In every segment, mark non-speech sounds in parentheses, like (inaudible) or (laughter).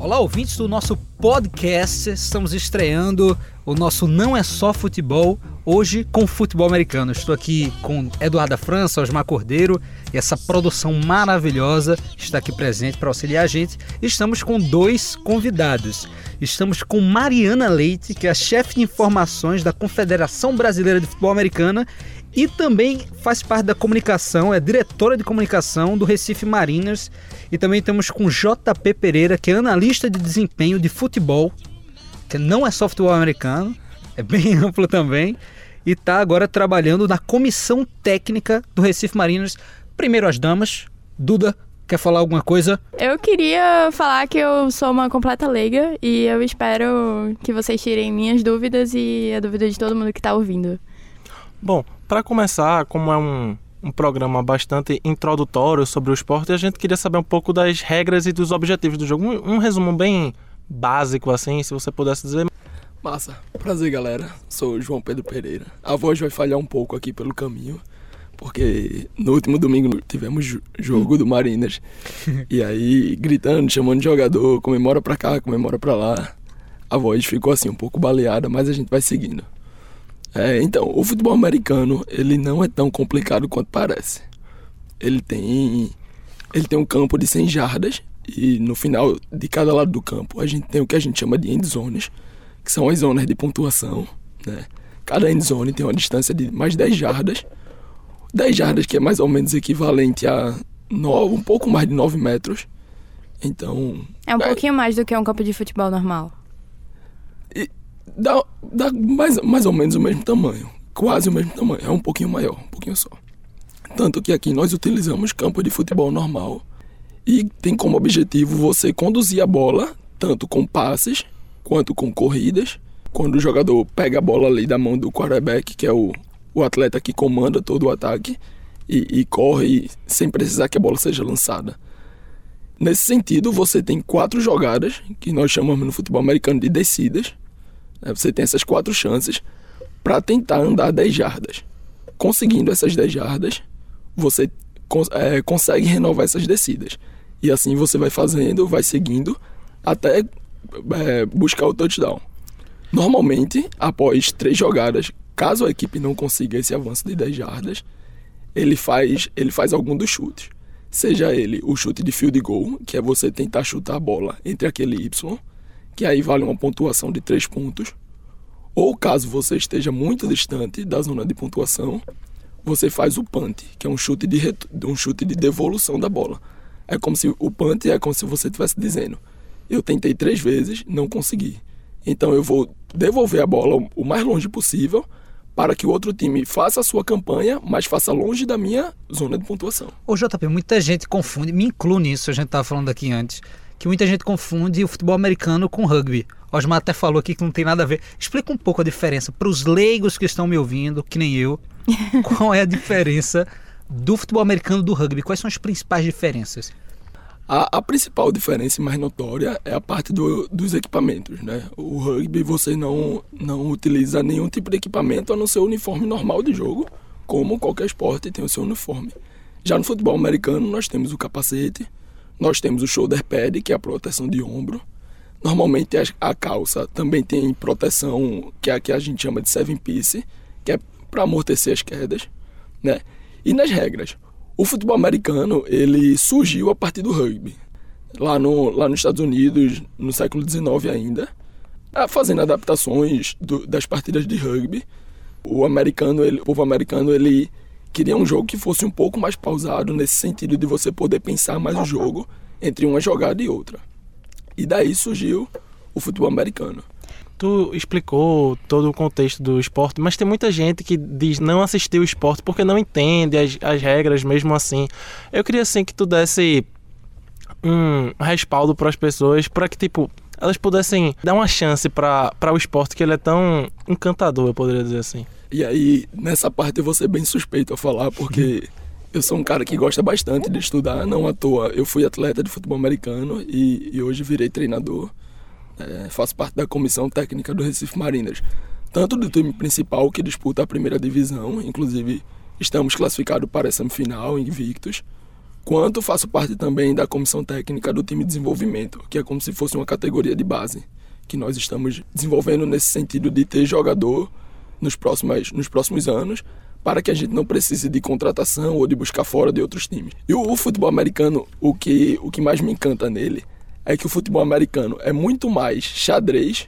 Olá, ouvintes do nosso podcast. Estamos estreando o nosso Não é Só Futebol, hoje com futebol americano. Estou aqui com Eduardo França, Osmar Cordeiro e essa produção maravilhosa está aqui presente para auxiliar a gente. Estamos com dois convidados. Estamos com Mariana Leite, que é a chefe de informações da Confederação Brasileira de Futebol Americana e também faz parte da comunicação, é diretora de comunicação do Recife Mariners. E também estamos com JP Pereira, que é analista de desempenho de futebol, que não é só futebol americano, é bem (laughs) amplo também, e está agora trabalhando na comissão técnica do Recife Mariners. Primeiro as damas, Duda, quer falar alguma coisa? Eu queria falar que eu sou uma completa leiga e eu espero que vocês tirem minhas dúvidas e a dúvida de todo mundo que está ouvindo. Bom, para começar, como é um, um programa bastante introdutório sobre o esporte, a gente queria saber um pouco das regras e dos objetivos do jogo. Um, um resumo bem básico, assim, se você pudesse dizer. Massa. Prazer, galera. Sou João Pedro Pereira. A voz vai falhar um pouco aqui pelo caminho, porque no último domingo tivemos jogo do Marinas. (laughs) e aí, gritando, chamando de jogador, comemora pra cá, comemora pra lá. A voz ficou assim, um pouco baleada, mas a gente vai seguindo. É, então, o futebol americano, ele não é tão complicado quanto parece. Ele tem ele tem um campo de 100 jardas e no final de cada lado do campo a gente tem o que a gente chama de end zones, que são as zonas de pontuação, né? Cada end zone tem uma distância de mais 10 jardas. 10 jardas que é mais ou menos equivalente a 9, um pouco mais de 9 metros. Então, É um pouquinho mais do que um campo de futebol normal. Dá, dá mais, mais ou menos o mesmo tamanho. Quase o mesmo tamanho. É um pouquinho maior, um pouquinho só. Tanto que aqui nós utilizamos campo de futebol normal e tem como objetivo você conduzir a bola, tanto com passes quanto com corridas. Quando o jogador pega a bola ali da mão do quarterback, que é o, o atleta que comanda todo o ataque, e, e corre sem precisar que a bola seja lançada. Nesse sentido, você tem quatro jogadas, que nós chamamos no futebol americano de descidas? Você tem essas quatro chances para tentar andar 10 jardas. Conseguindo essas 10 jardas, você é, consegue renovar essas descidas. E assim você vai fazendo, vai seguindo, até é, buscar o touchdown. Normalmente, após três jogadas, caso a equipe não consiga esse avanço de 10 jardas, ele faz, ele faz algum dos chutes. Seja ele o chute de field goal, que é você tentar chutar a bola entre aquele Y, que aí vale uma pontuação de 3 pontos. Ou caso você esteja muito distante da zona de pontuação, você faz o punt, que é um chute de, um chute de devolução da bola. É como se o punt é como se você estivesse dizendo: eu tentei três vezes, não consegui. Então eu vou devolver a bola o mais longe possível para que o outro time faça a sua campanha, mas faça longe da minha zona de pontuação. Ô JP, muita gente confunde, me inclui nisso, a gente estava falando aqui antes, que muita gente confunde o futebol americano com rugby. Osmar até falou aqui que não tem nada a ver. Explica um pouco a diferença para os leigos que estão me ouvindo, que nem eu. (laughs) Qual é a diferença do futebol americano do rugby? Quais são as principais diferenças? A, a, principal diferença mais notória é a parte do, dos equipamentos, né? O rugby você não, não utiliza nenhum tipo de equipamento a não ser o uniforme normal de jogo, como qualquer esporte tem o seu uniforme. Já no futebol americano nós temos o capacete, nós temos o shoulder pad, que é a proteção de ombro. Normalmente a calça também tem proteção, que é a que a gente chama de seven piece, que é para amortecer as quedas, né? E nas regras, o futebol americano, ele surgiu a partir do rugby. Lá, no, lá nos Estados Unidos, no século XIX ainda, fazendo adaptações do, das partidas de rugby. O americano, ele, o povo americano, ele queria um jogo que fosse um pouco mais pausado nesse sentido de você poder pensar mais o jogo entre uma jogada e outra. E daí surgiu o futebol americano. Tu explicou todo o contexto do esporte, mas tem muita gente que diz não assistir o esporte porque não entende as, as regras mesmo assim. Eu queria assim que tu desse um respaldo para as pessoas para que tipo elas pudessem dar uma chance para o esporte que ele é tão encantador, eu poderia dizer assim. E aí, nessa parte eu vou ser bem suspeito a falar, porque (laughs) eu sou um cara que gosta bastante de estudar, não à toa. Eu fui atleta de futebol americano e, e hoje virei treinador é, faço parte da comissão técnica do Recife Mariners, tanto do time principal que disputa a primeira divisão, inclusive estamos classificados para a semifinal invictos, quanto faço parte também da comissão técnica do time de desenvolvimento, que é como se fosse uma categoria de base que nós estamos desenvolvendo nesse sentido de ter jogador nos próximos, nos próximos anos para que a gente não precise de contratação ou de buscar fora de outros times. E o, o futebol americano, o que, o que mais me encanta nele é que o futebol americano é muito mais xadrez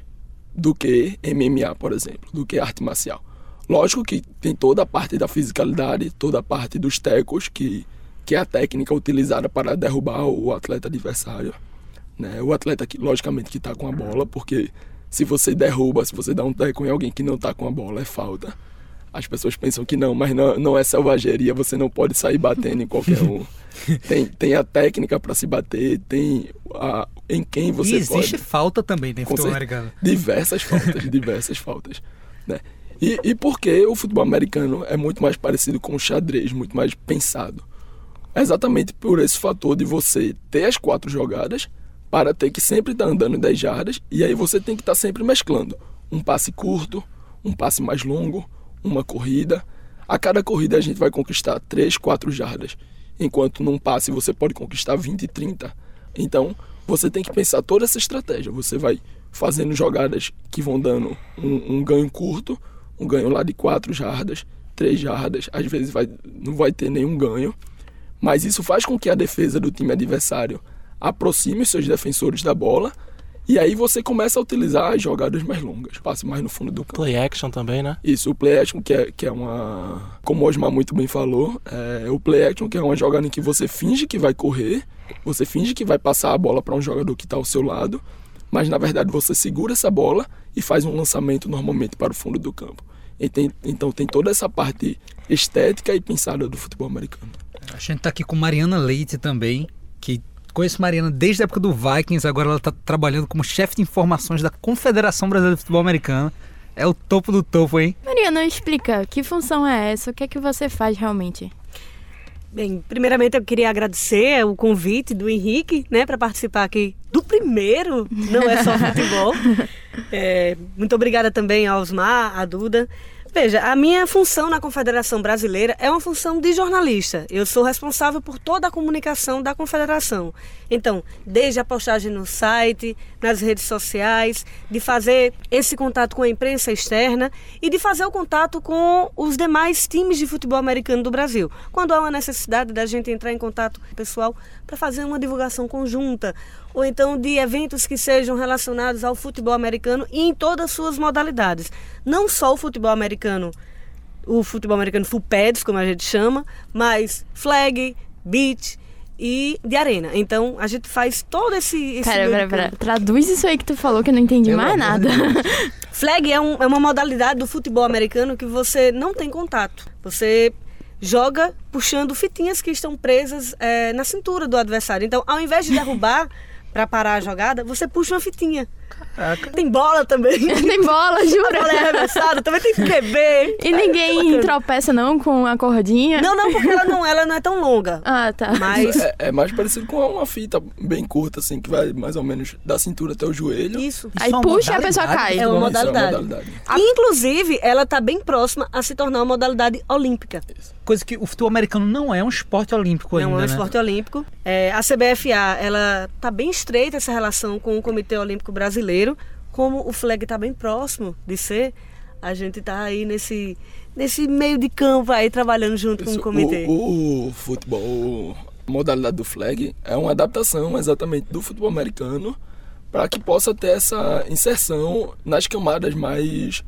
do que MMA, por exemplo, do que arte marcial. Lógico que tem toda a parte da fisicalidade, toda a parte dos tecos, que, que é a técnica utilizada para derrubar o atleta adversário. Né? O atleta, que, logicamente, que está com a bola, porque se você derruba, se você dá um teco em alguém que não está com a bola, é falta. As pessoas pensam que não, mas não, não é selvageria, você não pode sair batendo em qualquer um. (laughs) tem, tem a técnica para se bater, tem a, em quem você e existe pode. falta também dentro do americano. Diversas faltas, (laughs) diversas faltas. Né? E, e por que o futebol americano é muito mais parecido com o xadrez, muito mais pensado? Exatamente por esse fator de você ter as quatro jogadas para ter que sempre estar andando em 10 jardas e aí você tem que estar sempre mesclando um passe curto, um passe mais longo, uma corrida. A cada corrida a gente vai conquistar 3, 4 jardas, enquanto num passe você pode conquistar 20, 30. Então, você tem que pensar toda essa estratégia. Você vai fazendo jogadas que vão dando um, um ganho curto, um ganho lá de 4 jardas, 3 jardas, às vezes vai, não vai ter nenhum ganho, mas isso faz com que a defesa do time adversário aproxime os seus defensores da bola e aí você começa a utilizar as jogadas mais longas, passe mais no fundo do campo. Play action também, né? Isso, o play action, que é, que é uma. Como o Osmar muito bem falou, é o play action, que é uma jogada em que você finge que vai correr, você finge que vai passar a bola para um jogador que está ao seu lado, mas na verdade você segura essa bola e faz um lançamento normalmente para o fundo do campo. Tem- então tem toda essa parte estética e pensada do futebol americano. A gente tá aqui com Mariana Leite também, que conheço Mariana desde a época do Vikings, agora ela tá trabalhando como chefe de informações da Confederação Brasileira de Futebol Americano. É o topo do topo, hein? Mariana, explica, que função é essa? O que é que você faz realmente? Bem, primeiramente eu queria agradecer o convite do Henrique, né, para participar aqui do primeiro, não é só (laughs) futebol. É, muito obrigada também ao Osmar, à Duda. Veja, a minha função na Confederação Brasileira é uma função de jornalista. Eu sou responsável por toda a comunicação da Confederação. Então, desde a postagem no site, nas redes sociais, de fazer esse contato com a imprensa externa e de fazer o contato com os demais times de futebol americano do Brasil. Quando há uma necessidade da gente entrar em contato com o pessoal para fazer uma divulgação conjunta, ou então de eventos que sejam relacionados ao futebol americano e em todas as suas modalidades. Não só o futebol americano, o futebol americano full pads, como a gente chama, mas flag, beach e de arena. Então a gente faz todo esse. esse Pera, pera, pera. Traduz isso aí que tu falou que eu não entendi Pelo mais amor nada. (laughs) Flag é, um- é uma modalidade do futebol americano que você não tem contato. Você joga puxando fitinhas que estão presas eh, na cintura do adversário. Então, ao invés de derrubar para parar a jogada, você puxa uma fitinha. (laughs) Tem bola também. (laughs) Tem bola, (laughs) A jura? bola é arremessada, também tem QB. E ninguém tropeça não com a cordinha? Não, não, porque ela não, ela não é tão longa. Ah, tá. Mas É, é mais parecido com uma fita bem curta, assim, que vai mais ou menos da cintura até o joelho. isso. Aí Isso é uma puxa e a pessoa modalidade cai. É uma do- Isso modalidade. modalidade. Inclusive, ela está bem próxima a se tornar uma modalidade olímpica. Coisa que o futebol americano não é um esporte olímpico ainda, não é um né? esporte olímpico. É, a CBFA, ela tá bem estreita essa relação com o Comitê Olímpico Brasileiro, como o flag está bem próximo de ser, a gente tá aí nesse nesse meio de campo aí trabalhando junto com Isso, o comitê. O, o futebol, a modalidade do flag, é uma adaptação exatamente do futebol americano para que possa ter essa inserção nas camadas mais,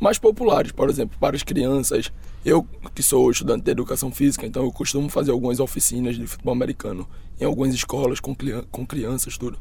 mais populares, por exemplo, para as crianças. Eu, que sou estudante de educação física, então eu costumo fazer algumas oficinas de futebol americano em algumas escolas com, com crianças, tudo.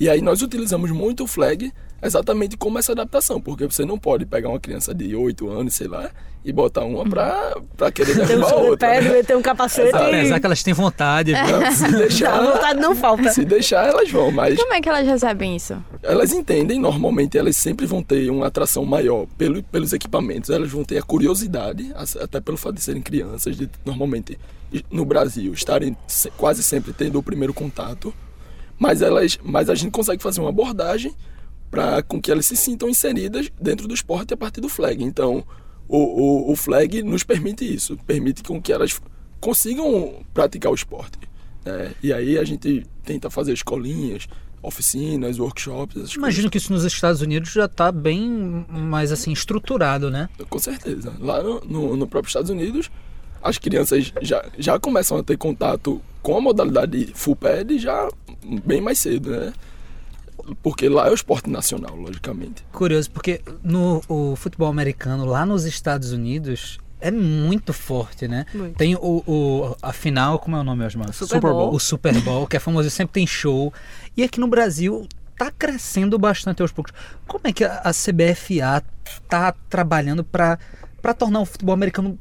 E aí nós utilizamos muito o flag exatamente como essa adaptação, porque você não pode pegar uma criança de 8 anos, sei lá, e botar uma pra, pra querer Tem um derrubar a outra. né? pedra, tem um capacete Apesar e que elas têm vontade. Não, se a deixar, vontade não falta. se deixar, elas vão, mas Como é que elas recebem isso? elas entendem, normalmente elas sempre vão ter uma atração maior pelo, pelos equipamentos, elas vão ter a curiosidade, até pelo fato de serem crianças, de normalmente no Brasil estarem se- quase sempre tendo o primeiro contato, mas elas, mas a gente consegue fazer uma abordagem para com que elas se sintam inseridas dentro do esporte a partir do flag. Então, o, o, o flag nos permite isso, permite com que elas consigam praticar o esporte. né? E aí a gente tenta fazer escolinhas, oficinas, workshops, Imagino que isso nos Estados Unidos já está bem mais assim estruturado, né? coisas. Com certeza. Lá no, no, no próprio Estados Unidos, as crianças já, já começam a ter contato com a modalidade full pad já bem mais cedo, né? Porque lá é o esporte nacional, logicamente. Curioso, porque no o futebol americano lá nos Estados Unidos é muito forte, né? Muito. Tem o, o- a final, como é o nome, Osmar? Super Bowl. O Super Bowl, que é famoso, sempre tem show. E aqui no Brasil tá crescendo bastante aos poucos. Como é que a, a CBFA tá trabalhando para para tornar o futebol americano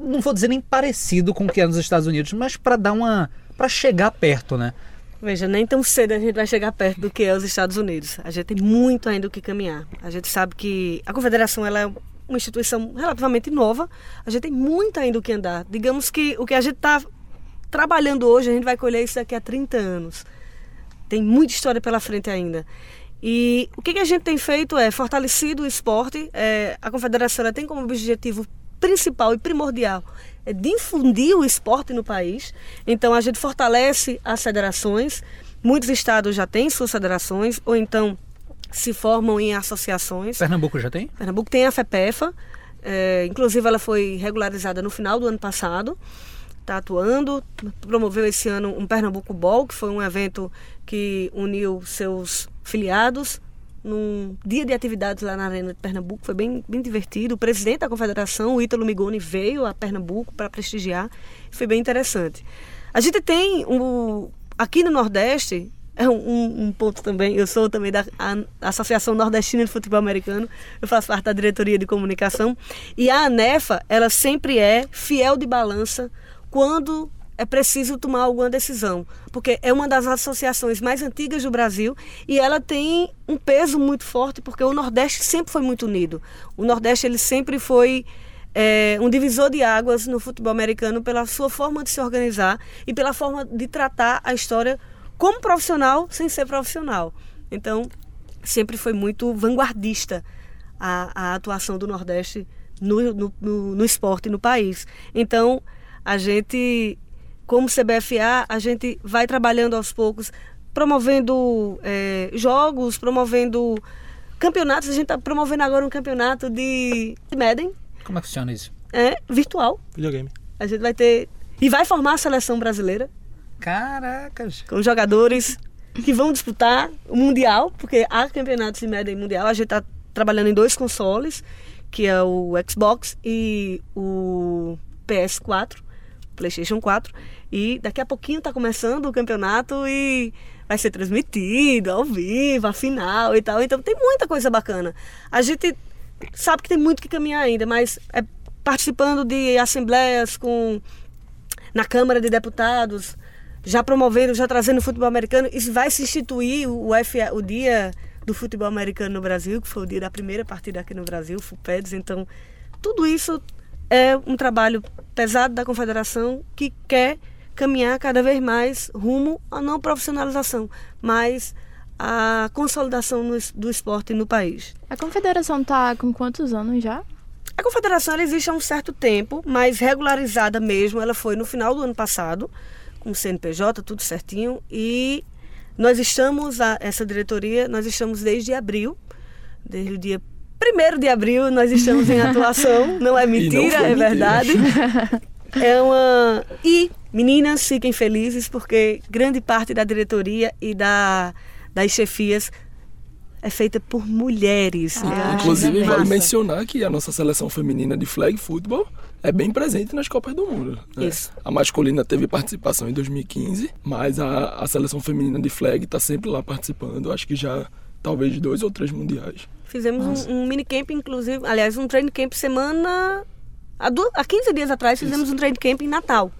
não vou dizer nem parecido com o que é nos Estados Unidos, mas para dar uma para chegar perto, né? Veja, nem tão cedo a gente vai chegar perto do que é os Estados Unidos. A gente tem muito ainda o que caminhar. A gente sabe que a confederação ela é uma instituição relativamente nova. A gente tem muito ainda o que andar. Digamos que o que a gente está trabalhando hoje, a gente vai colher isso daqui a 30 anos. Tem muita história pela frente ainda. E o que, a gente tem feito é fortalecido o esporte. É, a confederação tem como objetivo principal e primordial é difundir o esporte no país. Então a gente fortalece as federações. Muitos estados já têm suas federações ou então se formam em associações. Pernambuco já tem? Pernambuco tem a FEPEFA, é, inclusive ela foi regularizada no final do ano passado, está atuando, promoveu esse ano um Pernambuco Ball, que foi um evento que uniu seus filiados num dia de atividades lá na Arena de Pernambuco, foi bem, bem divertido. O presidente da confederação, o Ítalo Migoni, veio a Pernambuco para prestigiar, foi bem interessante. A gente tem um, aqui no Nordeste, é um, um, ponto também. Eu sou também da Associação Nordestina de Futebol Americano. Eu faço parte da diretoria de comunicação. E a ANEFA, ela sempre é fiel de balança quando é preciso tomar alguma decisão, porque é uma das associações mais antigas do Brasil e ela tem um peso muito forte, porque o Nordeste sempre foi muito unido. O Nordeste ele sempre foi é, um divisor de águas no futebol americano pela sua forma de se organizar e pela forma de tratar a história como profissional sem ser profissional. Então, sempre foi muito vanguardista a, a atuação do Nordeste no, no, no, no esporte no país. Então, a gente, como CBFA, a gente vai trabalhando aos poucos, promovendo é, jogos, promovendo campeonatos. A gente está promovendo agora um campeonato de Madden. Como é que funciona isso? É virtual. Videogame. A gente vai ter. E vai formar a seleção brasileira. Caracas! Com jogadores que vão disputar o Mundial, porque há campeonatos de Madden Mundial. A gente está trabalhando em dois consoles, que é o Xbox e o PS4, PlayStation 4. E daqui a pouquinho está começando o campeonato e vai ser transmitido ao vivo, a final e tal. Então tem muita coisa bacana. A gente sabe que tem muito que caminhar ainda, mas é participando de assembleias com na Câmara de Deputados, já promovendo, já trazendo futebol americano. Isso vai se instituir o, FA, o dia do futebol americano no Brasil, que foi o dia da primeira partida aqui no Brasil, o FUPEDS. Então, tudo isso é um trabalho pesado da Confederação que quer caminhar cada vez mais rumo à não profissionalização, mas à consolidação no, do esporte no país. A Confederação está com quantos anos já? A Confederação ela existe há um certo tempo, mas regularizada mesmo, ela foi no final do ano passado, com o CNPJ, tudo certinho, e nós estamos, a, essa diretoria, nós estamos desde abril, desde o dia 1 de abril nós estamos em (laughs) atuação, não é mentira, não é mentira. verdade. (laughs) É uma. E meninas, fiquem felizes, porque grande parte da diretoria e da, das chefias é feita por mulheres. Ah, né? Inclusive, ainda bem. vale mencionar que a nossa seleção feminina de flag football é bem presente nas Copas do Mundo. né? Isso. A masculina teve participação em 2015, mas a, a seleção feminina de flag está sempre lá participando. Acho que já talvez dois ou três mundiais. Fizemos um, um mini camp, inclusive, aliás, um training camp semana. Há, du- há 15 dias atrás fizemos um training camp em Natal.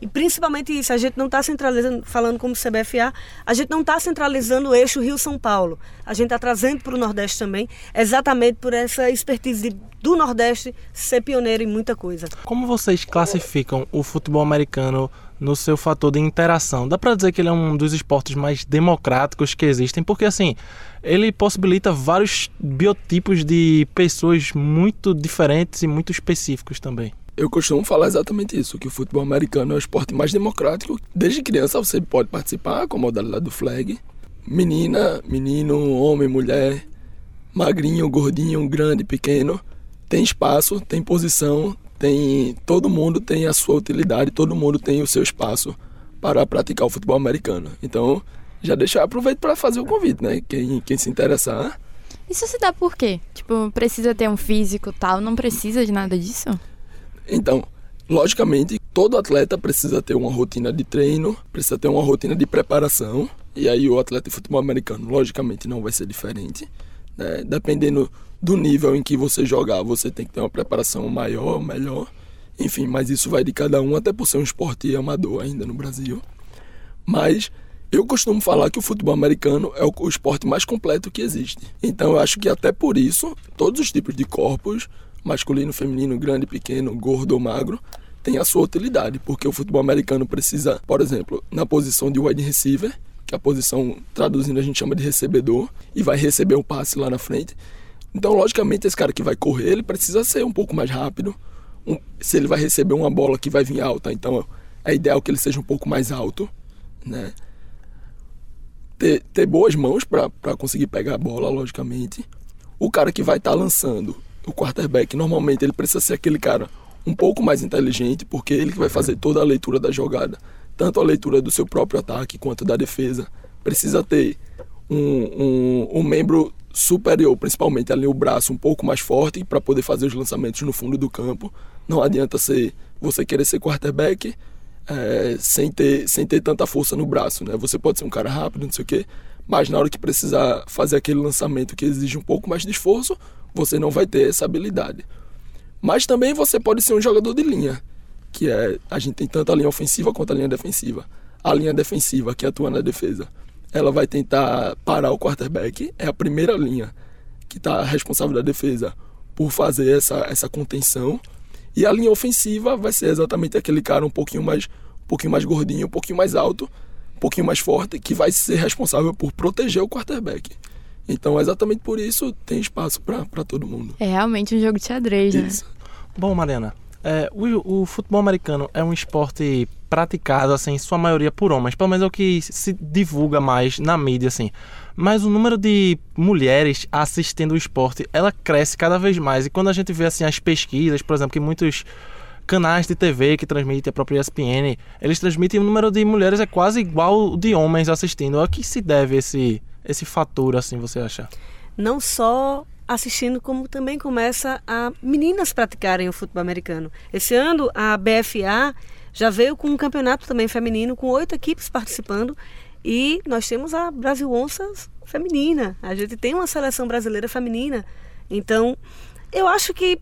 E principalmente isso, a gente não está centralizando, falando como CBFA, a gente não está centralizando o eixo Rio-São Paulo. A gente está trazendo para o Nordeste também, exatamente por essa expertise do Nordeste ser pioneiro em muita coisa. Como vocês classificam o futebol americano no seu fator de interação? Dá pra dizer que ele é um dos esportes mais democráticos que existem, porque assim, ele possibilita vários biotipos de pessoas muito diferentes e muito específicos também. Eu costumo falar exatamente isso, que o futebol americano é o esporte mais democrático. Desde criança você pode participar com a modalidade do flag. Menina, menino, homem, mulher, magrinho, gordinho, grande, pequeno, tem espaço, tem posição, tem todo mundo tem a sua utilidade, todo mundo tem o seu espaço para praticar o futebol americano. Então, já deixa aproveito para fazer o convite, né? Quem, quem se interessar. Isso se dá por quê? Tipo, precisa ter um físico tal, não precisa de nada disso? Então, logicamente, todo atleta precisa ter uma rotina de treino, precisa ter uma rotina de preparação. E aí o atleta de futebol americano, logicamente, não vai ser diferente. Né? Dependendo do nível em que você jogar, você tem que ter uma preparação maior, melhor. Enfim, mas isso vai de cada um, até por ser um esporte amador ainda no Brasil. Mas eu costumo falar que o futebol americano é o esporte mais completo que existe. Então eu acho que até por isso, todos os tipos de corpos, masculino, feminino, grande, pequeno, gordo ou magro, tem a sua utilidade, porque o futebol americano precisa, por exemplo, na posição de wide receiver, que é a posição, traduzindo, a gente chama de recebedor, e vai receber o passe lá na frente. Então, logicamente, esse cara que vai correr, ele precisa ser um pouco mais rápido. Um, se ele vai receber uma bola que vai vir alta, então é ideal que ele seja um pouco mais alto, né? Ter, ter boas mãos para conseguir pegar a bola, logicamente. O cara que vai estar tá lançando, o quarterback, normalmente ele precisa ser aquele cara um pouco mais inteligente, porque ele que vai fazer toda a leitura da jogada tanto a leitura do seu próprio ataque quanto da defesa. Precisa ter um, um, um membro superior, principalmente ali o braço um pouco mais forte para poder fazer os lançamentos no fundo do campo. Não adianta ser você querer ser quarterback é, sem, ter, sem ter tanta força no braço, né? Você pode ser um cara rápido, não sei o quê, mas na hora que precisar fazer aquele lançamento que exige um pouco mais de esforço, você não vai ter essa habilidade. Mas também você pode ser um jogador de linha que é a gente tem tanto a linha ofensiva quanto a linha defensiva. A linha defensiva, que atua na defesa, ela vai tentar parar o quarterback, é a primeira linha que está responsável da defesa por fazer essa, essa contenção. E a linha ofensiva vai ser exatamente aquele cara um pouquinho mais um pouquinho mais gordinho, um pouquinho mais alto, um pouquinho mais forte, que vai ser responsável por proteger o quarterback. Então, exatamente por isso, tem espaço para todo mundo. É realmente um jogo de xadrez, né? Isso. Bom, Mariana, é, o, o, futebol americano é um esporte praticado, assim, em sua maioria por homens, pelo menos é o que se divulga mais na mídia, assim. Mas o número de mulheres assistindo o esporte, ela cresce cada vez mais. E quando a gente vê, assim, as pesquisas, por exemplo, que muitos canais de TV que transmitem a própria ESPN, eles transmitem o número de mulheres é quase igual de homens assistindo. A que se deve esse, esse fator, assim, você acha? Não só assistindo como também começa a meninas praticarem o futebol americano. Esse ano a BFA já veio com um campeonato também feminino com oito equipes participando e nós temos a Brasil Onças feminina. A gente tem uma seleção brasileira feminina. Então, eu acho que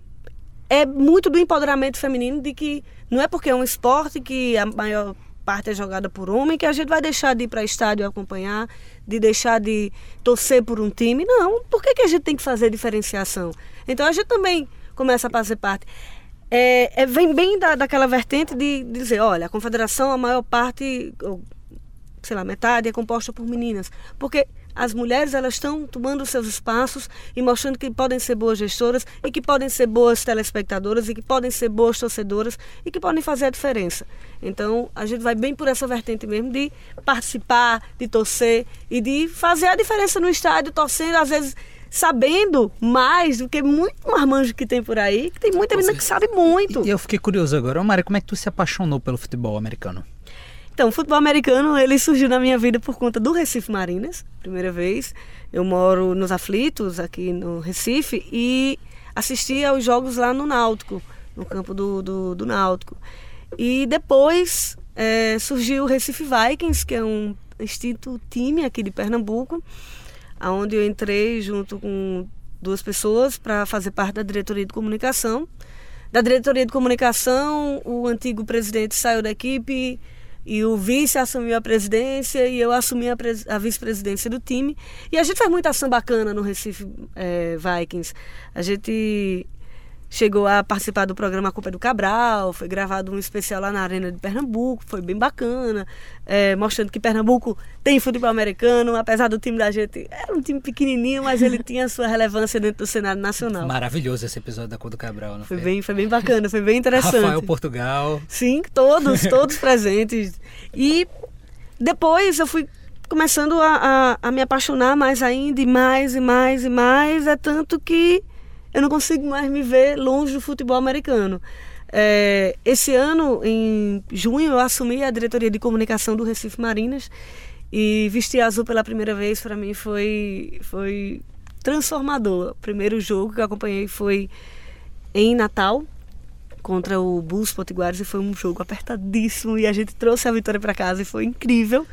é muito do empoderamento feminino de que não é porque é um esporte que a maior parte é jogada por homem, que a gente vai deixar de ir para estádio acompanhar, de deixar de torcer por um time. Não, por que, que a gente tem que fazer diferenciação? Então a gente também começa a fazer parte. É, é vem bem da, daquela vertente de, de dizer, olha, a confederação, a maior parte, ou, sei lá, metade é composta por meninas. Porque as mulheres elas estão tomando seus espaços e mostrando que podem ser boas gestoras e que podem ser boas telespectadoras e que podem ser boas torcedoras e que podem fazer a diferença. Então, a gente vai bem por essa vertente mesmo de participar, de torcer e de fazer a diferença no estádio, torcendo, às vezes sabendo mais do que muito marmanjo que tem por aí, que tem muita menina que sabe muito. E eu fiquei curioso agora, Mari, como é que tu se apaixonou pelo futebol americano? Então, futebol americano, ele surgiu na minha vida por conta do Recife Marinas, primeira vez. Eu moro nos Aflitos, aqui no Recife, e assisti aos jogos lá no Náutico, no campo do, do, do Náutico. E depois é, surgiu o Recife Vikings, que é um extinto time aqui de Pernambuco, onde eu entrei junto com duas pessoas para fazer parte da diretoria de comunicação. Da diretoria de comunicação, o antigo presidente saiu da equipe e o vice assumiu a presidência e eu assumi a, a vice-presidência do time. E a gente faz muita ação bacana no Recife é, Vikings. A gente chegou a participar do programa A Culpa é do Cabral, foi gravado um especial lá na Arena de Pernambuco, foi bem bacana, é, mostrando que Pernambuco tem futebol americano, apesar do time da gente, era um time pequenininho, mas ele tinha sua relevância dentro do cenário nacional. Maravilhoso esse episódio da Cor do Cabral, não foi? Foi bem, foi bem bacana, foi bem interessante. Rafael Portugal. Sim, todos, (laughs) todos presentes. E depois eu fui começando a, a, a me apaixonar mais ainda, e mais, e mais, e mais, é tanto que eu não consigo mais me ver longe do futebol americano. É, esse ano, em junho, eu assumi a diretoria de comunicação do Recife Marinas e vestir azul pela primeira vez para mim foi foi transformador. O primeiro jogo que eu acompanhei foi em Natal contra o Bulls Potiguares e foi um jogo apertadíssimo e a gente trouxe a vitória para casa e foi incrível.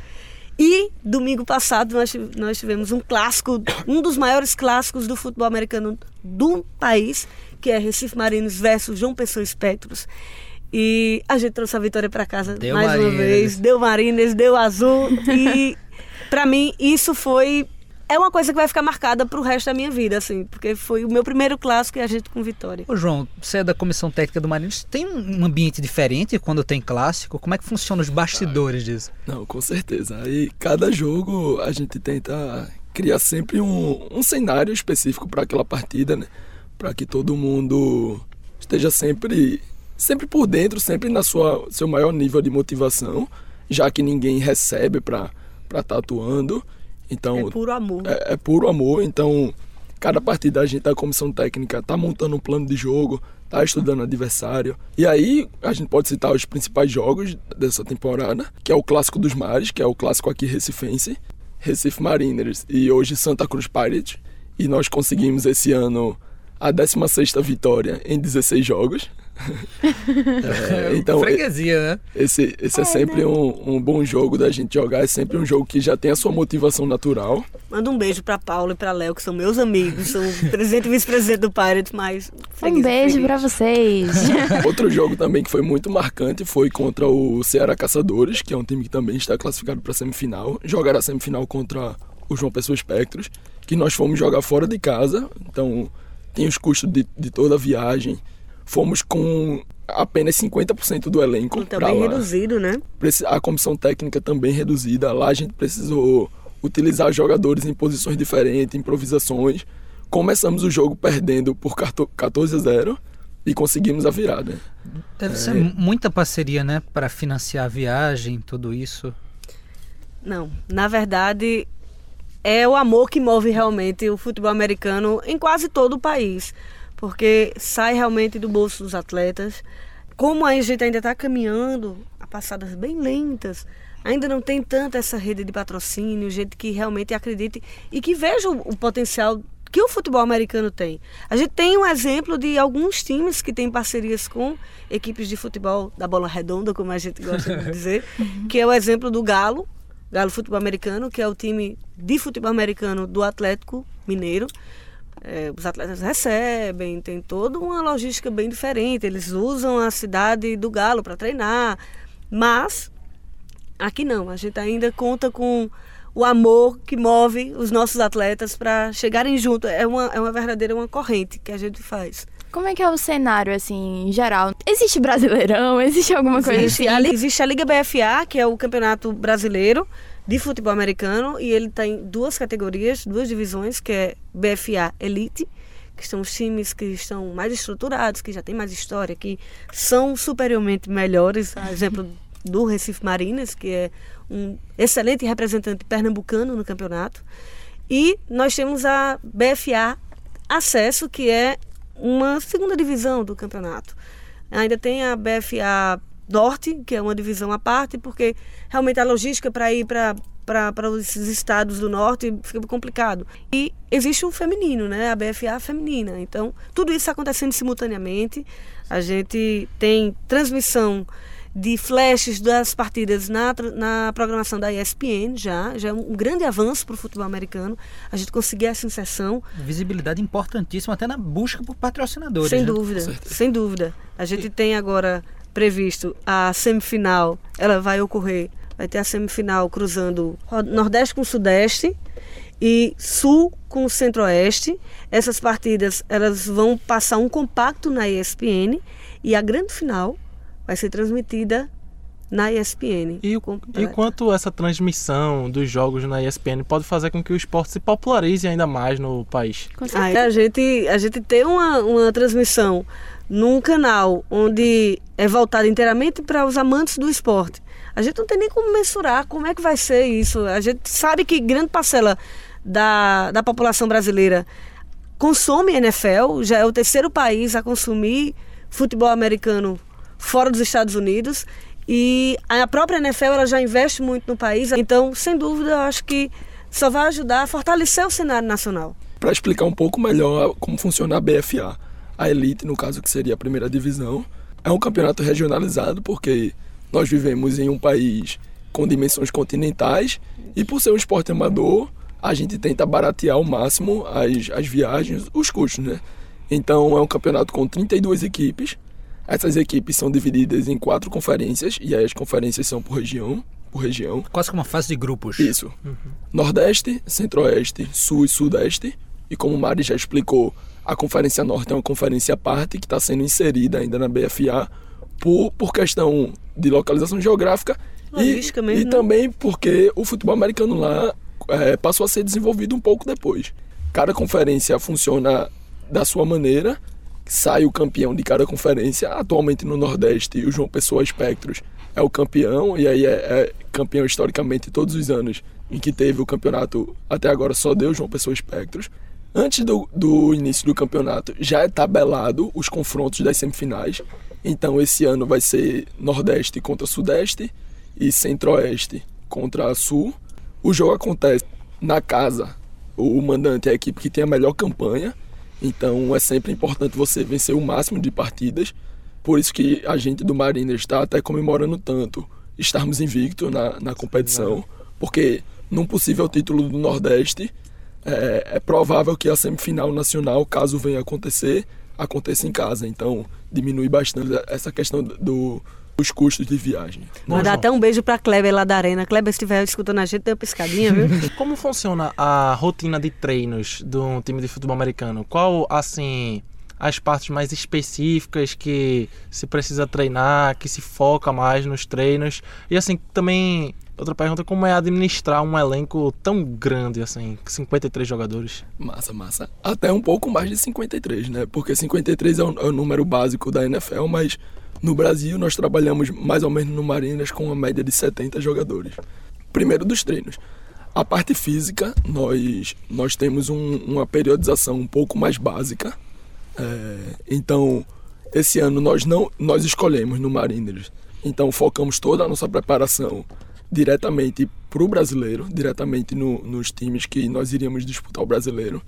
E domingo passado nós, nós tivemos um clássico, um dos maiores clássicos do futebol americano do país, que é Recife Marinos versus João Pessoa Espectros. E a gente trouxe a vitória para casa deu mais Marines. uma vez. Deu Marines, deu Azul. e para mim isso foi é uma coisa que vai ficar marcada para o resto da minha vida, assim, porque foi o meu primeiro clássico e a gente com vitória. Ô João, você é da comissão técnica do Marinhos, tem um ambiente diferente quando tem clássico? Como é que funciona os bastidores ah, disso? Não, com certeza. Aí cada jogo a gente tenta criar sempre um, um cenário específico para aquela partida, né? Para que todo mundo esteja sempre sempre por dentro, sempre na sua seu maior nível de motivação, já que ninguém recebe para estar tá atuando. Então, é puro amor. É, é, puro amor. Então, cada partida a gente da comissão técnica tá montando um plano de jogo, tá estudando adversário. E aí a gente pode citar os principais jogos dessa temporada, que é o clássico dos mares, que é o clássico aqui recifense, Recife Mariners e hoje Santa Cruz Pirates. E nós conseguimos esse ano a 16ª vitória em 16 jogos. É, então, Freguesia, né? Esse, esse é, é sempre né? um, um, bom jogo da gente jogar. É sempre um jogo que já tem a sua motivação natural. Manda um beijo para Paulo e para Léo, que são meus amigos. São (laughs) presidente e vice-presidente do Pirates, mas. Um beijo para vocês. (laughs) Outro jogo também que foi muito marcante foi contra o Ceará Caçadores, que é um time que também está classificado para semifinal. Jogará a semifinal contra o João Pessoa Espectros, que nós fomos jogar fora de casa. Então tem os custos de, de toda a viagem fomos com apenas 50% do elenco. Também reduzido, né? A comissão técnica também reduzida. Lá a gente precisou utilizar jogadores em posições diferentes, improvisações. Começamos o jogo perdendo por 14 a 0 e conseguimos a virada. Deve é... ser muita parceria, né, para financiar a viagem, tudo isso. Não, na verdade é o amor que move realmente o futebol americano em quase todo o país porque sai realmente do bolso dos atletas. Como a gente ainda está caminhando a passadas bem lentas, ainda não tem tanta essa rede de patrocínio, gente que realmente acredite e que veja o, potencial que o futebol americano tem. A gente tem um exemplo de alguns times que têm parcerias com equipes de futebol da bola redonda, como a gente gosta de (laughs) dizer, que é o exemplo do Galo, Galo Futebol Americano, que é o time de futebol americano do Atlético Mineiro é, os atletas recebem, tem toda uma logística bem diferente. Eles usam a cidade do Galo para treinar, mas aqui não. A gente ainda conta com o amor que move os nossos atletas para chegarem junto. É uma, é uma verdadeira uma corrente que a gente faz. Como é que é o cenário, assim, em geral? Existe Brasileirão? Existe alguma coisa existe, assim? A, existe a Liga BFA, que é o campeonato brasileiro, de futebol americano e ele tem duas categorias, duas divisões, que é BFA Elite, que são os times que estão mais estruturados, que já têm mais história, que são superiormente melhores, a exemplo do Recife Marinas, que é um excelente representante pernambucano no campeonato. E nós temos a BFA Acesso, que é uma segunda divisão do campeonato. Ainda tem a BFA Norte, que é uma divisão à parte, porque realmente a logística para ir para para esses estados do norte fica complicado. E existe o feminino, né? A BFA feminina. Então, tudo isso acontecendo simultaneamente. A gente tem transmissão de flashes das partidas na, na programação da ESPN já, já é um grande avanço para o futebol americano. A gente conseguir essa inserção. Visibilidade importantíssima até na busca por patrocinadores. Sem né? dúvida, sem dúvida. A gente tem agora previsto a semifinal, ela vai ocorrer, vai ter a semifinal cruzando Nordeste com Sudeste e Sul com Centro-Oeste. Essas partidas elas vão passar um compacto na ESPN e a grande final vai ser transmitida na ESPN. E, e quanto essa transmissão dos jogos na ESPN pode fazer com que o esporte se popularize ainda mais no país? Aí a gente, a gente tem uma, uma transmissão num canal onde é voltado inteiramente para os amantes do esporte. A gente não tem nem como mensurar como é que vai ser isso. A gente sabe que grande parcela da, da população brasileira consome NFL, já é o terceiro país a consumir futebol americano fora dos Estados Unidos. E a própria NFL ela já investe muito no país, então, sem dúvida, eu acho que só vai ajudar a fortalecer o cenário nacional. Para explicar um pouco melhor como funciona a BFA, a elite, no caso que seria a primeira divisão, é um campeonato regionalizado porque nós vivemos em um país com dimensões continentais e por ser um esporte amador, a gente tenta baratear ao máximo as, as viagens, os custos, né? Então é um campeonato com 32 equipes. Essas equipes são divididas em quatro conferências e aí as conferências são por região, por região. Quase como uma fase de grupos. Isso. Uhum. Nordeste, Centro-Oeste, Sul e Sudeste. E como o Mari já explicou, a Conferência Norte é uma conferência à parte que está sendo inserida ainda na BFA por, por questão de localização geográfica Logística e, mesmo, e né? também porque o futebol americano lá é, passou a ser desenvolvido um pouco depois. Cada conferência funciona da sua maneira, sai o campeão de cada conferência. Atualmente no Nordeste, o João Pessoa Espectros é o campeão, e aí é, é campeão historicamente todos os anos em que teve o campeonato, até agora só deu João Pessoa Espectros. Antes do, do início do campeonato, já é tabelado os confrontos das semifinais. Então, esse ano vai ser Nordeste contra Sudeste e Centro-Oeste contra Sul. O jogo acontece na casa. O mandante é a equipe que tem a melhor campanha. Então, é sempre importante você vencer o máximo de partidas. Por isso que a gente do Mariners está até comemorando tanto estarmos invictos na, na competição. Porque num possível título do Nordeste é, é, provável que a semifinal nacional, caso venha acontecer, aconteça em casa. Então, diminui bastante essa questão do, dos custos de viagem. Vou dar até um beijo para Kleber lá da Arena. Kleber, se estiver escutando a gente, dê uma piscadinha, viu? (laughs) Como funciona a rotina de treinos do time de futebol americano? Qual, assim, as partes mais específicas que se precisa treinar, que se foca mais nos treinos? E, assim, também Outra pergunta, como é administrar um elenco tão grande assim, 53 jogadores? Massa, massa. Até um pouco mais de 53, né? Porque 53 é o, é o número básico da NFL, mas no Brasil nós trabalhamos mais ou menos no Marinas com uma média de 70 jogadores. Primeiro dos treinos. A parte física, nós, nós temos um, uma periodização um pouco mais básica. É, então, esse ano nós não nós escolhemos no Mariners. Então, focamos toda a nossa preparação diretamente para o brasileiro, diretamente no, nos times que nós iríamos disputar o brasileiro.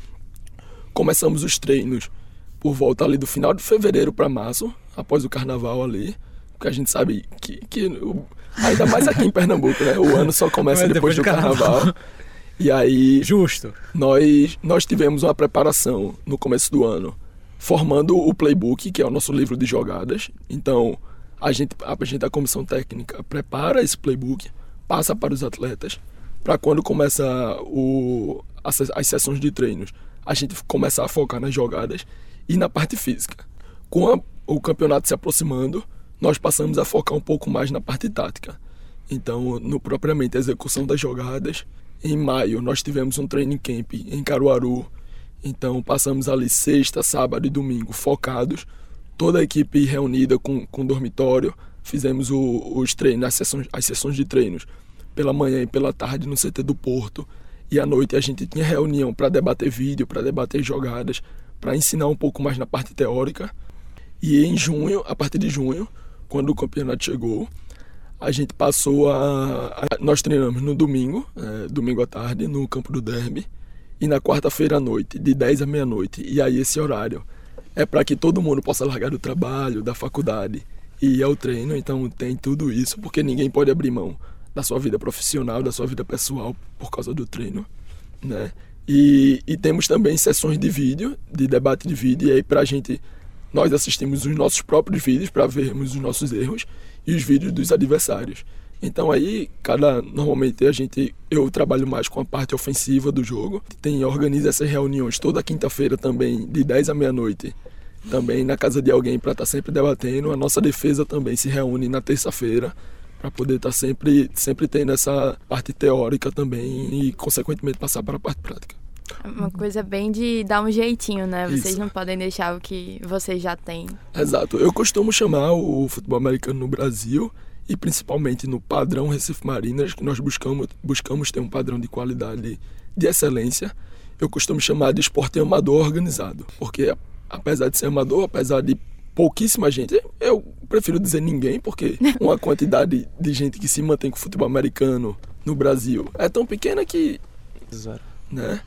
Começamos os treinos por volta ali do final de fevereiro para março, após o carnaval ali, porque a gente sabe que, que ainda mais aqui em Pernambuco, né? O ano só começa depois, do carnaval. carnaval. E aí, justo. Nós nós tivemos uma preparação no começo do ano, formando o playbook, que é o nosso livro de jogadas. Então, a gente a gente da comissão técnica prepara esse playbook passa para os atletas, para quando começa o, as, as sessões de treinos, a gente começar a focar nas jogadas e na parte física. Com a, o campeonato se aproximando, nós passamos a focar um pouco mais na parte tática. Então, no propriamente a execução das jogadas, em maio nós tivemos um training camp em Caruaru. Então, passamos ali sexta, sábado e domingo focados, toda a equipe reunida com, com dormitório, fizemos o, os treinos, as sessões, as sessões de treinos pela manhã e pela tarde no CT do Porto. E à noite a gente tinha reunião para debater vídeo, para debater jogadas, para ensinar um pouco mais na parte teórica. E em junho, a partir de junho, quando o campeonato chegou, a gente passou a. a nós treinamos no domingo, é, domingo à tarde, no campo do Derby, e na quarta-feira à noite, de 10 à meia-noite. E aí esse horário é para que todo mundo possa largar do trabalho, da faculdade e ao treino, então tem tudo isso, porque ninguém pode abrir mão da sua vida profissional, da sua vida pessoal por causa do treino, né? E, e temos também sessões de vídeo, de debate de vídeo, e aí pra gente, nós assistimos os nossos próprios vídeos para vermos os nossos erros e os vídeos dos adversários. Então aí, cada normalmente a gente eu trabalho mais com a parte ofensiva do jogo. Tem organiza essas reuniões toda quinta-feira também, de 10 à meia-noite. Também na casa de alguém para estar tá sempre debatendo. A nossa defesa também se reúne na terça-feira para poder estar tá sempre sempre tendo essa parte teórica também e consequentemente passar para a parte prática. Uma coisa bem de dar um jeitinho, né? Vocês Isso. não podem deixar o que vocês já têm. Exato. Eu costumo chamar o futebol americano no Brasil e principalmente no padrão Recife Marinas, que nós buscamos, buscamos ter um padrão de qualidade de excelência. Eu costumo chamar de esporte amador organizado, porque apesar de ser amador, apesar de pouquíssima gente, eu prefiro dizer ninguém, porque (laughs) uma quantidade de gente que se mantém com o futebol americano no Brasil é tão pequena que, Zero. né?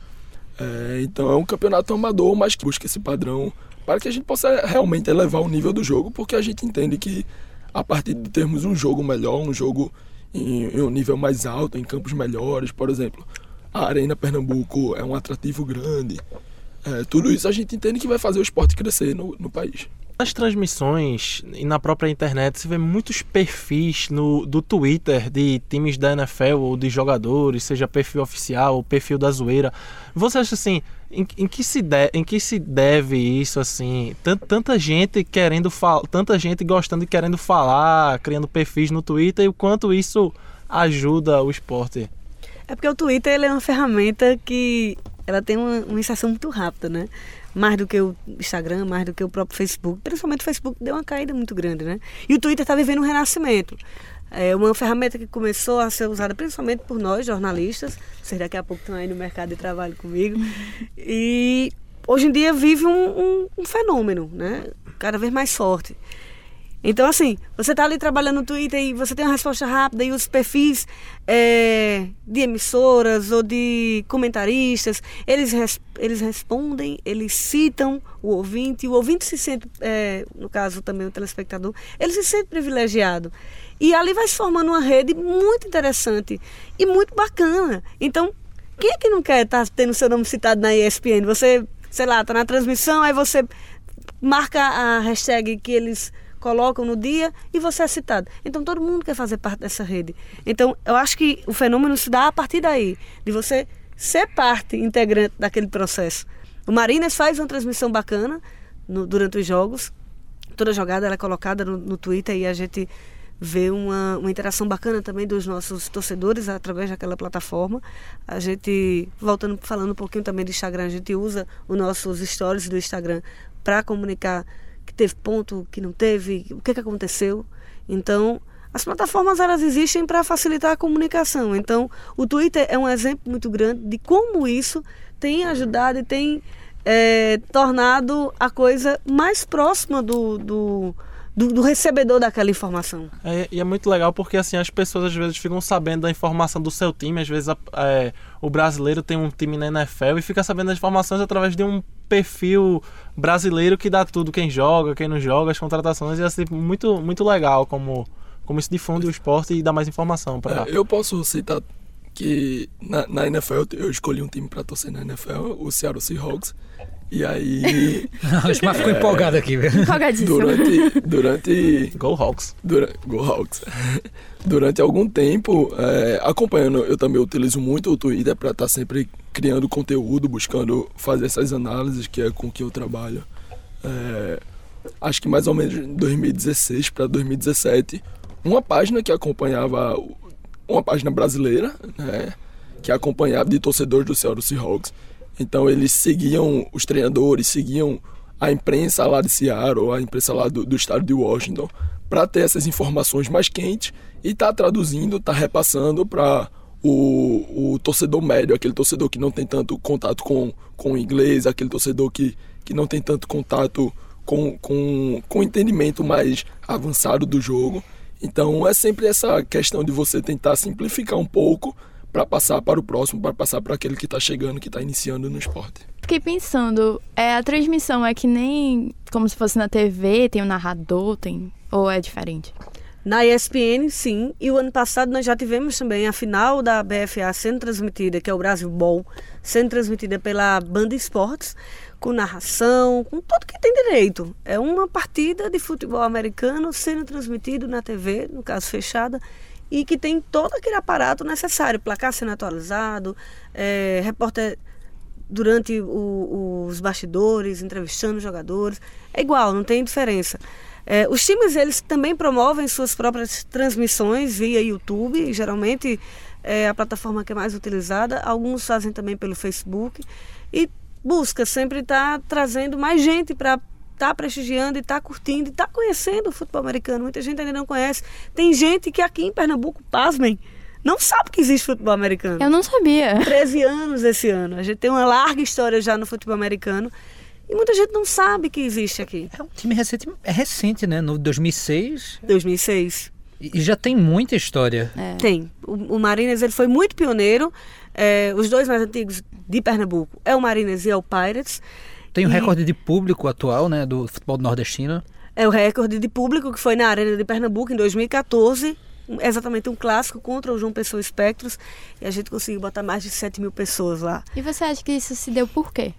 É, então é um campeonato amador, mas que busca esse padrão para que a gente possa realmente elevar o nível do jogo, porque a gente entende que a partir de termos um jogo melhor, um jogo em, em um nível mais alto, em campos melhores, por exemplo, a Arena Pernambuco é um atrativo grande. É, tudo isso a gente entende que vai fazer o esporte crescer no, no país. Nas transmissões e na própria internet, você vê muitos perfis no, do Twitter de times da NFL ou de jogadores, seja perfil oficial ou perfil da zoeira. Você acha assim, em, em que, se de, em que se deve isso assim? Tanta, tanta gente querendo falar, tanta gente gostando e querendo falar, criando perfis no Twitter e o quanto isso ajuda o esporte? É porque o Twitter ele é uma ferramenta que ela tem uma, uma inserção muito rápida, né? mais do que o Instagram, mais do que o próprio Facebook. Principalmente o Facebook deu uma caída muito grande, né? E o Twitter está vivendo um renascimento. É uma ferramenta que começou a ser usada principalmente por nós, jornalistas. Vocês daqui a pouco estão aí no mercado de trabalho comigo. E hoje em dia vive um, um, um fenômeno, né? Cada vez mais forte. Então, assim, você está ali trabalhando no Twitter e você tem uma resposta rápida e os perfis é, de emissoras ou de comentaristas, eles, res, eles respondem, eles citam o ouvinte, o ouvinte se sente, é, no caso também o telespectador, ele se sente privilegiado. E ali vai se formando uma rede muito interessante e muito bacana. Então, quem é que não quer estar tá tendo seu nome citado na ESPN? Você, sei lá, está na transmissão, aí você marca a hashtag que eles colocam no dia e você é citado. Então todo mundo quer fazer parte dessa rede. Então eu acho que o fenômeno se dá a partir daí, de você ser parte integrante daquele processo. O Marinas faz uma transmissão bacana no, durante os jogos. Toda jogada ela é colocada no, no Twitter e a gente vê uma, uma interação bacana também dos nossos torcedores através daquela plataforma. A gente, voltando, falando um pouquinho também do Instagram, a gente usa os nossos stories do Instagram para comunicar que teve ponto, que não teve, o que, que aconteceu. Então, as plataformas elas existem para facilitar a comunicação. Então, o Twitter é um exemplo muito grande de como isso tem ajudado e tem é, tornado a coisa mais próxima do, do do, do, recebedor daquela informação. É, e é muito legal porque assim as pessoas às vezes ficam sabendo da informação do seu time, às vezes é, o brasileiro tem um time na NFL e fica sabendo das informações através de um perfil brasileiro que dá tudo, quem joga, quem não joga, as contratações, e assim, muito, muito legal como, como isso difunde o esporte e dá mais informação para. É, eu posso citar que na, na NFL eu escolhi um time para torcer na NFL, o Seattle Seahawks. E aí. (laughs) Não, o ficou é, empolgado aqui, velho. Empolgadíssimo. Durante. durante Go Hawks. Durante, Go Hawks. durante algum tempo, é, acompanhando, eu também utilizo muito o Twitter para estar tá sempre criando conteúdo, buscando fazer essas análises, que é com que eu trabalho. É, acho que mais ou menos em 2016 para 2017, uma página que acompanhava. Uma página brasileira, né? Que acompanhava de torcedores do Seattle Seahawks então eles seguiam os treinadores, seguiam a imprensa lá de Seattle, a imprensa lá do, do estado de Washington, para ter essas informações mais quentes e tá traduzindo, tá repassando para o, o torcedor médio, aquele torcedor que não tem tanto contato com, com o inglês, aquele torcedor que, que não tem tanto contato com, com, com o entendimento mais avançado do jogo. Então é sempre essa questão de você tentar simplificar um pouco para passar para o próximo, para passar para aquele que está chegando, que está iniciando no esporte. Fiquei pensando, é, a transmissão é que nem como se fosse na TV, tem o um narrador, tem ou é diferente? Na ESPN, sim. E o ano passado nós já tivemos também a final da BFA sendo transmitida, que é o Brasil Ball, sendo transmitida pela Banda Esportes, com narração, com tudo que tem direito. É uma partida de futebol americano sendo transmitido na TV, no caso fechada, e que tem todo aquele aparato necessário, placar sendo atualizado, é, repórter durante o, os bastidores, entrevistando os jogadores. É igual, não tem diferença. É, os times eles também promovem suas próprias transmissões via YouTube, geralmente é a plataforma que é mais utilizada. Alguns fazem também pelo Facebook e busca sempre estar tá trazendo mais gente para estar tá prestigiando e estar tá curtindo e estar tá conhecendo o futebol americano. Muita gente ainda não conhece. Tem gente que aqui em Pernambuco, pasmem, não sabe que existe futebol americano. Eu não sabia. 13 anos esse ano. A gente tem uma larga história já no futebol americano. E muita gente não sabe que existe aqui. É um time recente, é recente, né? No 2006. 2006. E já tem muita história. É. Tem. O, o Marinas ele foi muito pioneiro. É, os dois mais antigos de Pernambuco é o Marinas e é o Pirates. Tem o e... recorde de público atual, né, do futebol nordestino. É o recorde de público que foi na Arena de Pernambuco em 2014 exatamente um clássico contra o João Pessoa Espectros e a gente conseguiu botar mais de 7 mil pessoas lá. E você acha que isso se deu por quê?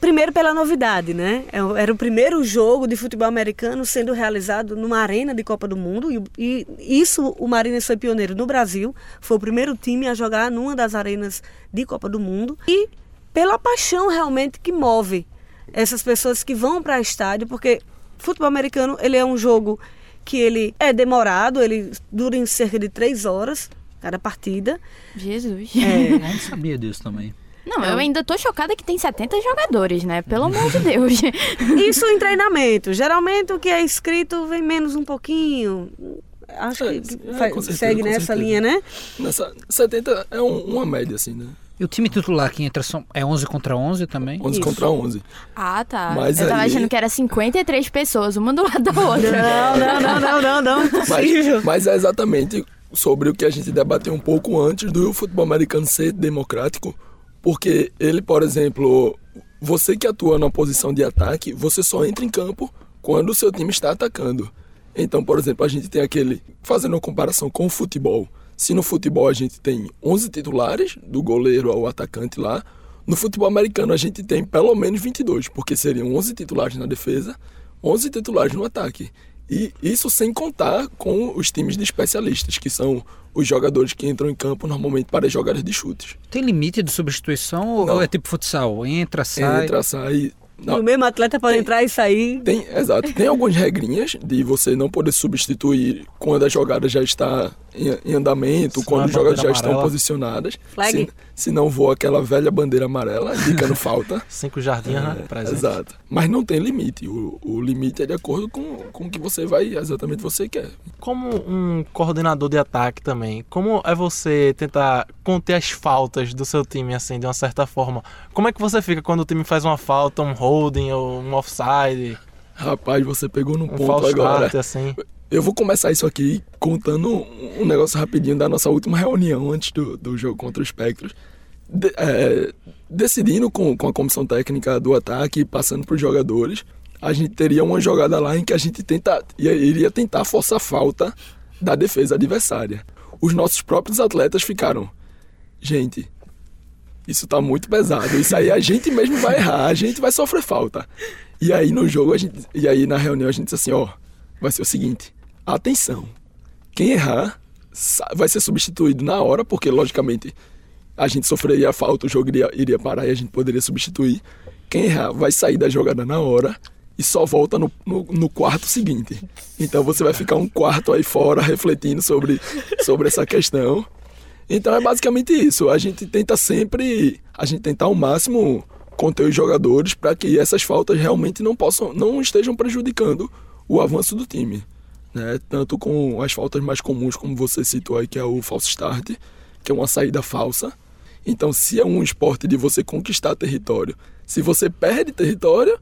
primeiro pela novidade, né? É era o primeiro jogo de futebol americano sendo realizado numa arena de Copa do Mundo e, e isso o Mariners foi pioneiro no Brasil. Foi o primeiro time a jogar numa das arenas de Copa do Mundo e pela paixão realmente que move essas pessoas que vão para estádio, porque futebol americano ele é um jogo que ele é demorado, ele dura em cerca de três horas cada partida. Jesus. É, eu não sabia disso também. Não, eu ainda tô chocada que tem 70 jogadores, né? Pelo amor de Deus. (laughs) Isso em treinamento. Geralmente o que é escrito vem menos um pouquinho. Acho que é, faz, certeza, segue nessa certeza. linha, né? Nessa, 70 é um, uma média, assim, né? E o time titular que entra são, é 11 contra 11 também? 11 Isso. contra 11. Ah, tá. Mas eu tava aí... achando que era 53 pessoas, uma do lado da outra. Não, não, não, não, não, não. Mas, mas é exatamente sobre o que a gente debateu um pouco antes do futebol americano ser democrático porque ele, por exemplo, você que atua na posição de ataque, você só entra em campo quando o seu time está atacando. Então, por exemplo, a gente tem aquele, fazendo uma comparação com o futebol. Se no futebol a gente tem 11 titulares, do goleiro ao atacante lá, no futebol americano a gente tem pelo menos 22, porque seriam 11 titulares na defesa, 11 titulares no ataque. E isso sem contar com os times de especialistas, que são os jogadores que entram em campo normalmente para jogadas de chutes. Tem limite de substituição Não. ou é tipo futsal? Entra, sai? Entra, sai. Não. O mesmo atleta pode tem, entrar e sair. Tem, exato. Tem algumas regrinhas de você não poder substituir quando a jogada já está em, andamento, se quando as jogadas já estão posicionadas. Flag. Se, se não voa aquela velha bandeira amarela indicando falta. (laughs) Cinco jardins, né, é, né? Presente. Exato. Mas não tem limite. O, o limite é de acordo com, com o que você vai exatamente você quer. Como um coordenador de ataque também, como é você tentar conter as faltas do seu time assim, de uma certa forma? Como é que você fica quando o time faz uma falta, um holding ou um offside? Rapaz, você pegou no um ponto agora. Start, assim. (laughs) Eu vou começar isso aqui contando um negócio rapidinho da nossa última reunião antes do, do jogo contra os Spectros. De, é, decidindo com, com a comissão técnica do ataque, passando para os jogadores, a gente teria uma jogada lá em que a gente tenta, iria tentar forçar falta da defesa adversária. Os nossos próprios atletas ficaram, gente, isso tá muito pesado, isso aí a gente mesmo vai errar, a gente vai sofrer falta. E aí no jogo, a gente, e aí na reunião a gente disse assim, ó, vai ser o seguinte, atenção, quem errar vai ser substituído na hora, porque logicamente a gente sofreria falta, o jogo iria, iria parar e a gente poderia substituir. Quem errar vai sair da jogada na hora e só volta no, no, no, quarto seguinte. Então você vai ficar um quarto aí fora refletindo sobre, sobre essa questão. Então é basicamente isso. A gente tenta sempre, a gente tenta ao máximo conter os jogadores para que essas faltas realmente não possam, não estejam prejudicando o avanço do time né? Tanto com as faltas mais comuns, como você citou aí, que é o false start, que é uma saída falsa. Então, se é um esporte de você conquistar território, se você perde território,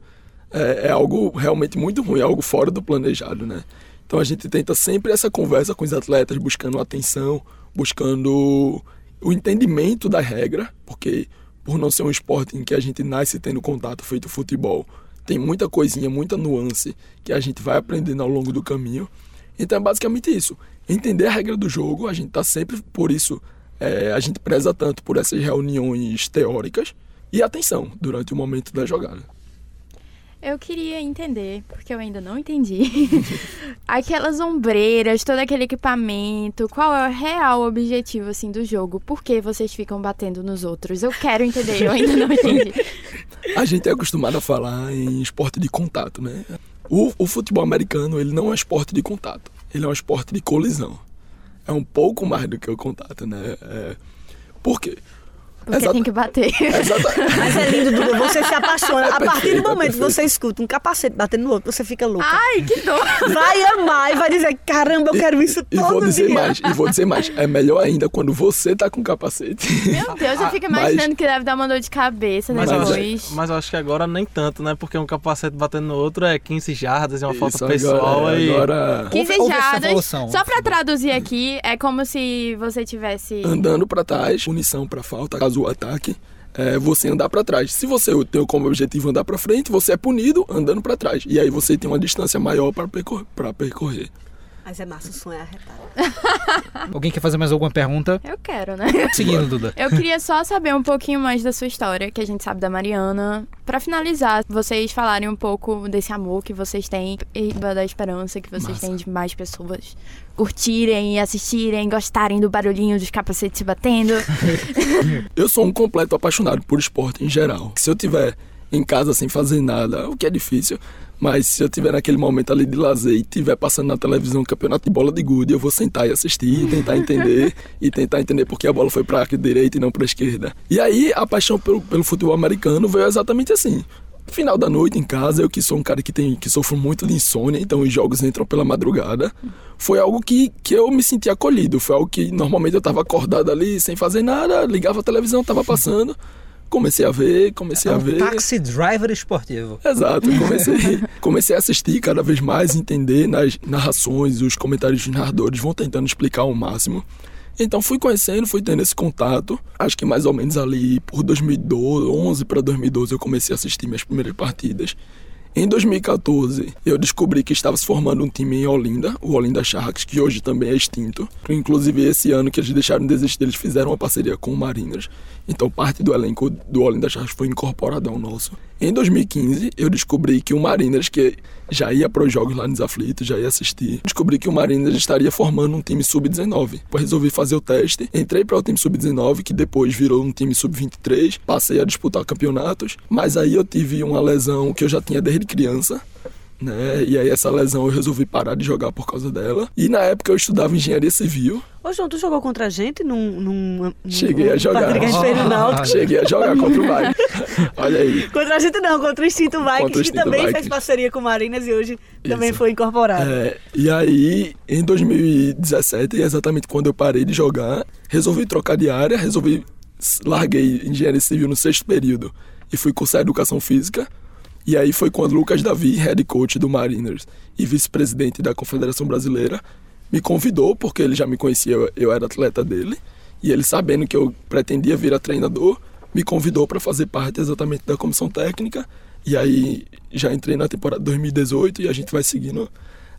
é, é algo realmente muito ruim, é algo fora do planejado, né? Então a gente tenta sempre essa conversa com os atletas, buscando atenção, buscando o entendimento da regra, porque por não ser um esporte em que a gente nasce tendo contato feito futebol, tem muita coisinha, muita nuance que a gente vai aprendendo ao longo do caminho. Então é basicamente isso. Entender a regra do jogo, a gente está sempre por isso, é, a gente preza tanto por essas reuniões teóricas e atenção durante o momento da jogada. Eu queria entender, porque eu ainda não entendi. (laughs) Aquelas ombreiras, todo aquele equipamento, qual é o real objetivo assim do jogo? Por que vocês ficam batendo nos outros? Eu quero entender, eu ainda não entendi. (laughs) A gente é acostumado a falar em esporte de contato, né? O, o futebol americano, ele não é esporte de contato, ele é um esporte de colisão. É um pouco mais do que o contato, né? É, por quê? Porque Exata- tem que bater. Exata- (laughs) Mas é lindo, Duda. Você se apaixona. É a partir do é momento que você escuta um capacete batendo no outro, você fica louca. Ai, que dor! Vai amar e vai dizer: caramba, eu quero isso E todo vou dizer dia. mais, e vou dizer mais. É melhor ainda quando você tá com capacete. Meu Deus, eu fico (laughs) Mas- imaginando que deve dar uma dor de cabeça Mas, depois. mas eu acho que agora nem tanto, né? Porque um capacete batendo no outro é 15 jardas e uma falta pessoal. agora, e... agora 15 Houve- houve essa jardas. Só pra traduzir aqui, é como se você tivesse. andando pra trás, punição pra falta, caso o ataque, é você andar pra trás. Se você tem como objetivo andar pra frente, você é punido andando pra trás. E aí você tem uma distância maior para percorrer. Mas é massa, o sonho é arretado. (laughs) Alguém quer fazer mais alguma pergunta? Eu quero, né? Seguindo, Duda. Eu queria só saber um pouquinho mais da sua história, que a gente sabe da Mariana. Pra finalizar, vocês falarem um pouco desse amor que vocês têm e da esperança que vocês Massa. têm de mais pessoas curtirem, assistirem, gostarem do barulhinho dos capacetes se batendo. (laughs) Eu sou um completo apaixonado por esporte em geral. Se eu tiver em casa sem fazer nada, o que é difícil, mas se eu tiver naquele momento ali de lazer e tiver passando na televisão o campeonato de bola de gude, eu vou sentar e assistir, e tentar entender e tentar entender porque a bola foi para a direita e não para a esquerda. E aí a paixão pelo, pelo futebol americano veio exatamente assim. Final da noite em casa, eu que sou um cara que tem que sofro muito de insônia, então os jogos entram pela madrugada. Foi algo que, que eu me senti acolhido. Foi algo que normalmente eu tava acordado ali sem fazer nada, ligava a televisão, tava passando. Comecei a ver, comecei É a um ver. taxi driver esportivo. Exato, (laughs) comecei, comecei a assistir cada vez mais, entender nas narrações, os comentários dos narradores vão tentando explicar ao máximo. Então fui conhecendo, fui tendo esse contato. Acho que mais ou menos ali por 2012, 11 para 2012 eu comecei a assistir minhas primeiras partidas. Em 2014, eu descobri que estava se formando um time em Olinda, o Olinda Sharks, que hoje também é extinto. Inclusive, esse ano que eles deixaram de existir, eles fizeram uma parceria com o Mariners. Então, parte do elenco do Olinda Sharks foi incorporado ao nosso. Em 2015, eu descobri que o Mariners, que já ia para os jogos lá nos aflitos, já ia assistir, descobri que o Mariners estaria formando um time sub-19. Eu resolvi fazer o teste, entrei para o time sub-19, que depois virou um time sub-23, passei a disputar campeonatos, mas aí eu tive uma lesão que eu já tinha desde criança. Né? E aí essa lesão eu resolvi parar de jogar por causa dela. E na época eu estudava engenharia civil. Ô, João, tu jogou contra a gente num. num, num Cheguei a jogar. Fez Náutico. (laughs) Cheguei a jogar contra o Bayern. Olha aí. Contra a gente não, contra o Instinto Vikings, Contra o que também fez Vikings. parceria com o Marinas e hoje também Isso. foi incorporado. É, e aí, em 2017, exatamente quando eu parei de jogar, resolvi trocar de área, resolvi larguei engenharia civil no sexto período e fui cursar educação física. E aí foi quando Lucas Davi, head coach do Mariners e vice-presidente da Confederação Brasileira, me convidou, porque ele já me conhecia, eu- era atleta dele, e ele sabendo que eu pretendia vir a treinador, me convidou para fazer parte exatamente da comissão técnica. E aí já entrei na temporada 2018 e a gente vai seguindo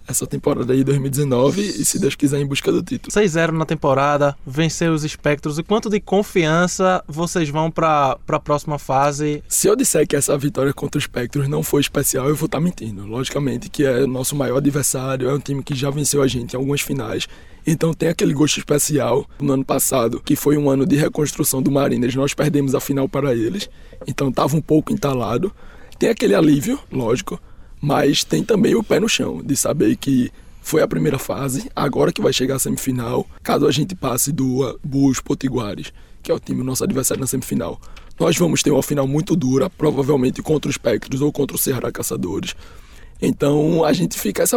essa temporada aí 2019 e se Deus quiser em busca do título. 6-0 na temporada, vencer os espectros. E quanto de confiança vocês vão para a próxima fase? Se eu disser que essa vitória contra os Spectros não foi especial, eu vou estar mentindo. Logicamente que é nosso maior adversário, é um time que já venceu a gente em algumas finais. Então tem aquele gosto especial no ano passado, que foi um ano de reconstrução do Mariners. Nós perdemos a final para eles, então estava um pouco entalado. Tem aquele alívio, lógico, mas tem também o pé no chão, de saber que foi a primeira fase, agora que vai chegar a semifinal, caso a gente passe do Bulls Potiguares, que é o time nosso adversário na semifinal. Nós vamos ter uma final muito dura, provavelmente contra os Spectros ou contra o Ceará Caçadores. Então a gente fica essa.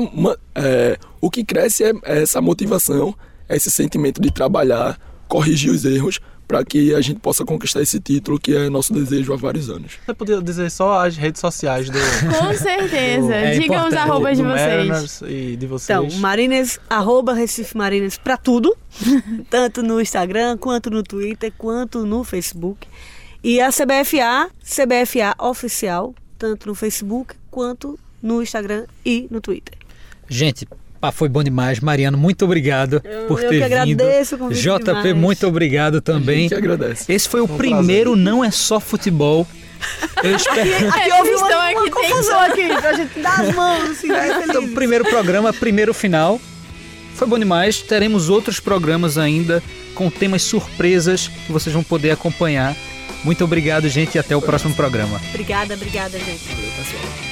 é, o que cresce é, é essa motivação, é esse sentimento de trabalhar, corrigir os erros, para que a gente possa conquistar esse título que é nosso desejo há vários anos. Você podia dizer só as redes sociais do, (laughs) Com certeza. É Digam os arrobas de do vocês. Mariners e de vocês. Então, Marines, arroba Recife Marines pra tudo, (laughs) tanto no Instagram, quanto no Twitter, quanto no Facebook. E a CBFA, CBFA oficial, tanto no Facebook, quanto no Instagram e no Twitter. Gente, pá, foi bom demais. Mariano, muito obrigado por eu ter que vindo. agradeço o JP, demais. muito obrigado A também. gente agradece. Esse foi o um primeiro Não É Só Futebol. Eu (laughs) espero. Aqui houve uma, uma aqui confusão aqui, pra gente dar as mãos, assim, né, Então, primeiro programa, primeiro final. Foi bom demais. Teremos outros programas ainda com temas surpresas que vocês vão poder acompanhar. Muito obrigado, gente, e até o próximo programa. Obrigada, obrigada, gente. Valeu, pessoal.